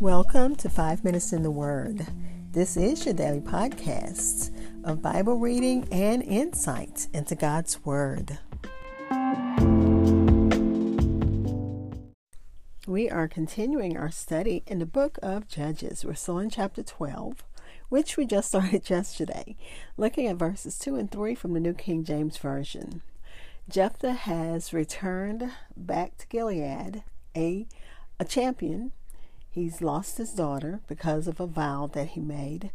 Welcome to Five Minutes in the Word. This is your daily podcast of Bible reading and insight into God's Word. We are continuing our study in the book of Judges. We're still in chapter 12, which we just started yesterday, looking at verses 2 and 3 from the New King James Version. Jephthah has returned back to Gilead, a, a champion He's lost his daughter because of a vow that he made,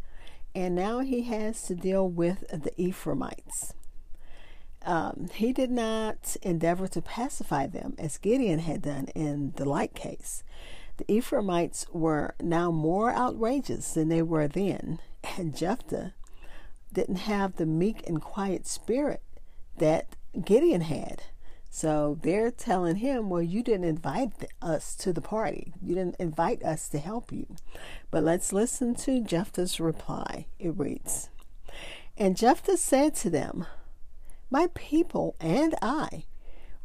and now he has to deal with the Ephraimites. Um, he did not endeavor to pacify them as Gideon had done in the like case. The Ephraimites were now more outrageous than they were then, and Jephthah didn't have the meek and quiet spirit that Gideon had. So they're telling him, well, you didn't invite us to the party. You didn't invite us to help you. But let's listen to Jephthah's reply. It reads And Jephthah said to them, My people and I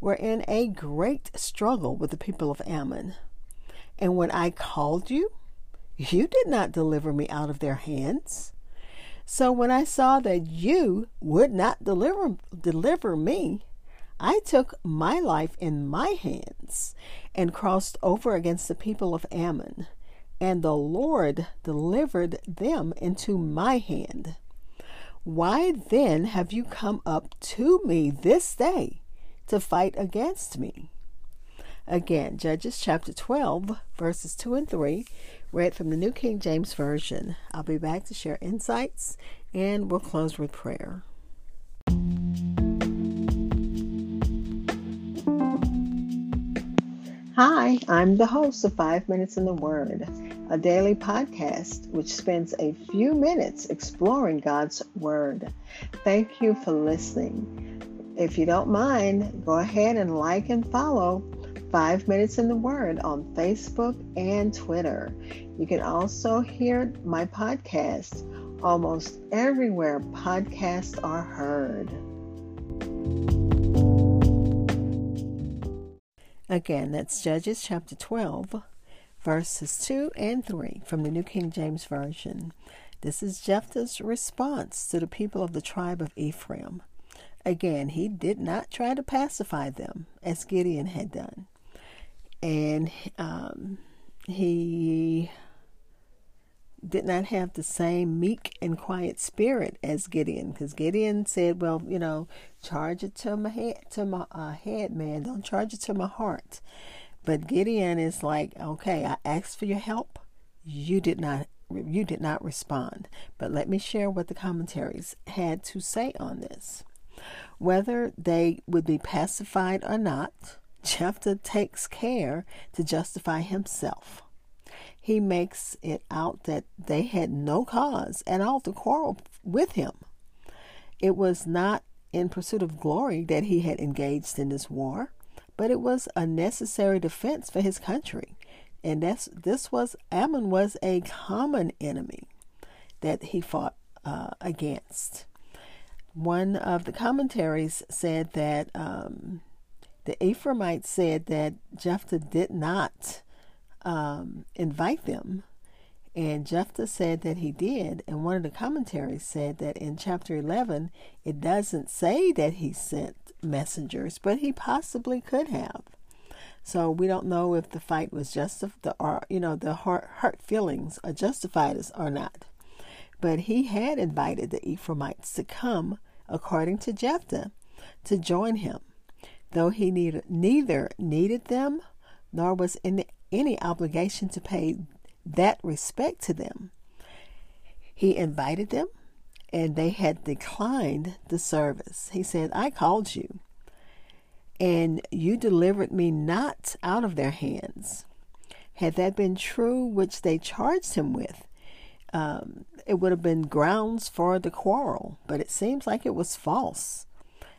were in a great struggle with the people of Ammon. And when I called you, you did not deliver me out of their hands. So when I saw that you would not deliver deliver me, I took my life in my hands and crossed over against the people of Ammon, and the Lord delivered them into my hand. Why then have you come up to me this day to fight against me? Again, Judges chapter 12, verses 2 and 3, read from the New King James Version. I'll be back to share insights and we'll close with prayer. Hi, I'm the host of Five Minutes in the Word, a daily podcast which spends a few minutes exploring God's Word. Thank you for listening. If you don't mind, go ahead and like and follow Five Minutes in the Word on Facebook and Twitter. You can also hear my podcast almost everywhere podcasts are heard. Again, that's Judges chapter 12, verses 2 and 3 from the New King James Version. This is Jephthah's response to the people of the tribe of Ephraim. Again, he did not try to pacify them as Gideon had done. And um, he did not have the same meek and quiet spirit as Gideon, because Gideon said, "Well, you know, charge it to my head, to my uh, head, man. Don't charge it to my heart." But Gideon is like, "Okay, I asked for your help. You did not, you did not respond." But let me share what the commentaries had to say on this. Whether they would be pacified or not, Jephthah takes care to justify himself he makes it out that they had no cause at all to quarrel with him. It was not in pursuit of glory that he had engaged in this war, but it was a necessary defense for his country. And that's, this was, Ammon was a common enemy that he fought uh, against. One of the commentaries said that um, the Ephraimites said that Jephthah did not um, invite them. And Jephthah said that he did. And one of the commentaries said that in chapter 11, it doesn't say that he sent messengers, but he possibly could have. So we don't know if the fight was justified, or you know, the heart, hurt feelings are justified or not. But he had invited the Ephraimites to come, according to Jephthah, to join him, though he neither, neither needed them nor was in any obligation to pay that respect to them. He invited them, and they had declined the service. He said, I called you, and you delivered me not out of their hands. Had that been true, which they charged him with, um, it would have been grounds for the quarrel, but it seems like it was false.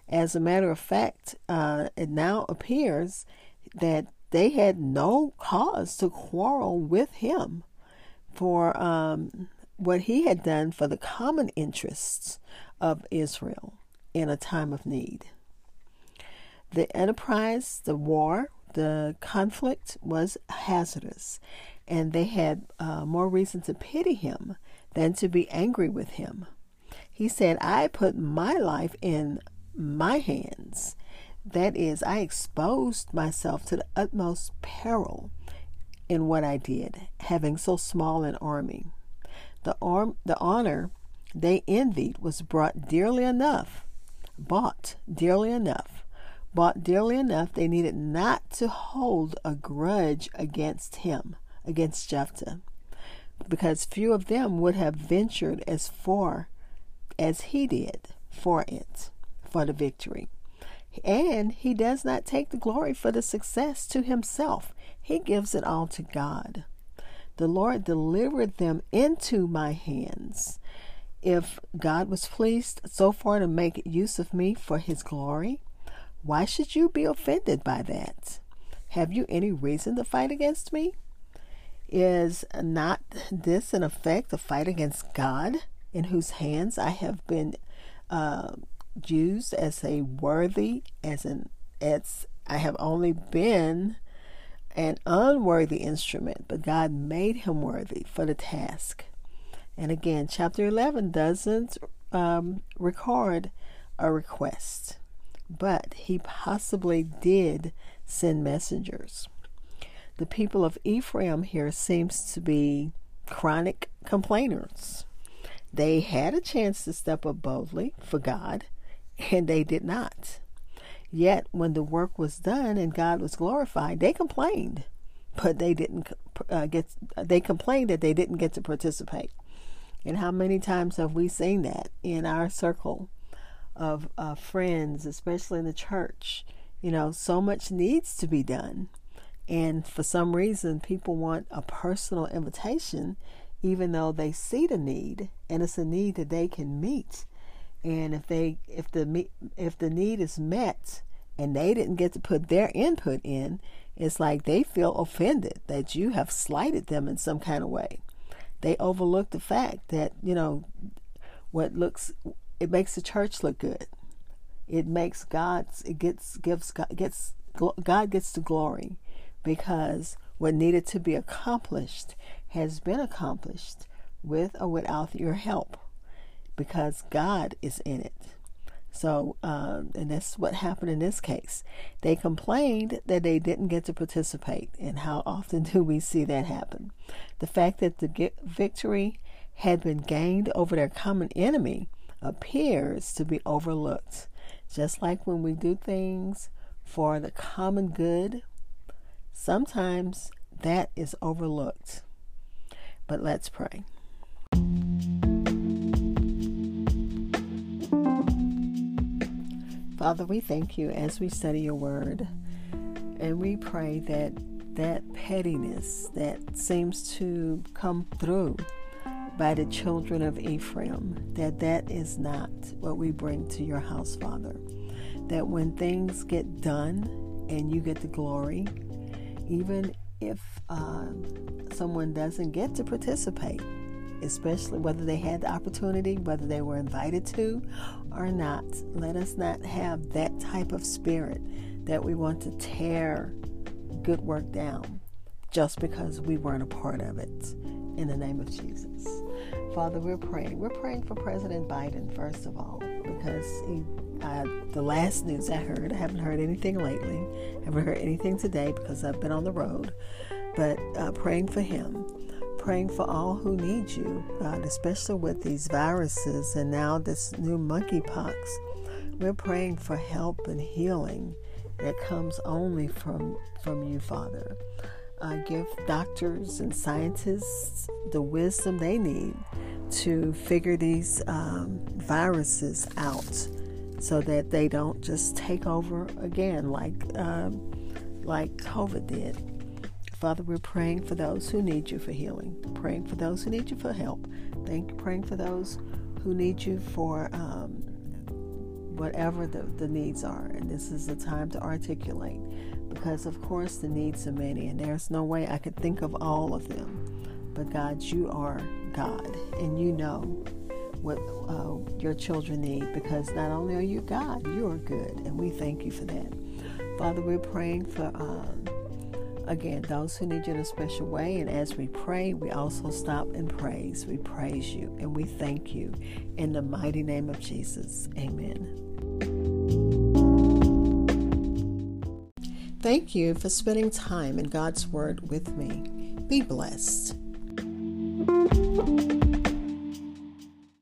As a matter of fact, uh, it now appears that they had no cause to quarrel with him for um, what he had done for the common interests of Israel in a time of need. The enterprise, the war, the conflict was hazardous, and they had uh, more reason to pity him than to be angry with him. He said, I put my life in my hands. That is, I exposed myself to the utmost peril in what I did, having so small an army. The, arm, the honor they envied was brought dearly enough, bought dearly enough, bought dearly enough. They needed not to hold a grudge against him, against Jephthah, because few of them would have ventured as far as he did for it, for the victory. And he does not take the glory for the success to himself, he gives it all to God. The Lord delivered them into my hands. If God was pleased so far to make use of me for his glory, why should you be offended by that? Have you any reason to fight against me? Is not this in effect a fight against God, in whose hands I have been uh, used as a worthy, as an as I have only been an unworthy instrument, but God made him worthy for the task. And again, chapter 11 doesn't um, record a request, but he possibly did send messengers. The people of Ephraim here seems to be chronic complainers. They had a chance to step up boldly for God, and they did not. Yet, when the work was done and God was glorified, they complained, but they didn't uh, get. They complained that they didn't get to participate. And how many times have we seen that in our circle of uh, friends, especially in the church? You know, so much needs to be done, and for some reason, people want a personal invitation, even though they see the need, and it's a need that they can meet and if they if the if the need is met and they didn't get to put their input in it's like they feel offended that you have slighted them in some kind of way. They overlook the fact that you know what looks it makes the church look good. It makes god's it gets gives god gets god gets the glory because what needed to be accomplished has been accomplished with or without your help because God is in it. So, um, and that's what happened in this case. They complained that they didn't get to participate. And how often do we see that happen? The fact that the victory had been gained over their common enemy appears to be overlooked. Just like when we do things for the common good, sometimes that is overlooked. But let's pray. Father, we thank you as we study your word, and we pray that that pettiness that seems to come through by the children of Ephraim, that that is not what we bring to your house, Father. That when things get done and you get the glory, even if uh, someone doesn't get to participate, especially whether they had the opportunity, whether they were invited to or not. Let us not have that type of spirit that we want to tear good work down just because we weren't a part of it. In the name of Jesus. Father, we're praying. We're praying for President Biden, first of all, because he, uh, the last news I heard, I haven't heard anything lately, I haven't heard anything today because I've been on the road, but uh, praying for him praying for all who need you, God, especially with these viruses and now this new monkeypox. We're praying for help and healing that comes only from from you, Father. Uh, give doctors and scientists the wisdom they need to figure these um, viruses out so that they don't just take over again like um, like COVID did. Father, we're praying for those who need you for healing, praying for those who need you for help, Thank, you, praying for those who need you for um, whatever the, the needs are. And this is the time to articulate because, of course, the needs are many, and there's no way I could think of all of them. But God, you are God, and you know what uh, your children need because not only are you God, you are good, and we thank you for that. Father, we're praying for. Um, Again, those who need you in a special way. And as we pray, we also stop and praise. We praise you and we thank you. In the mighty name of Jesus. Amen. Thank you for spending time in God's Word with me. Be blessed.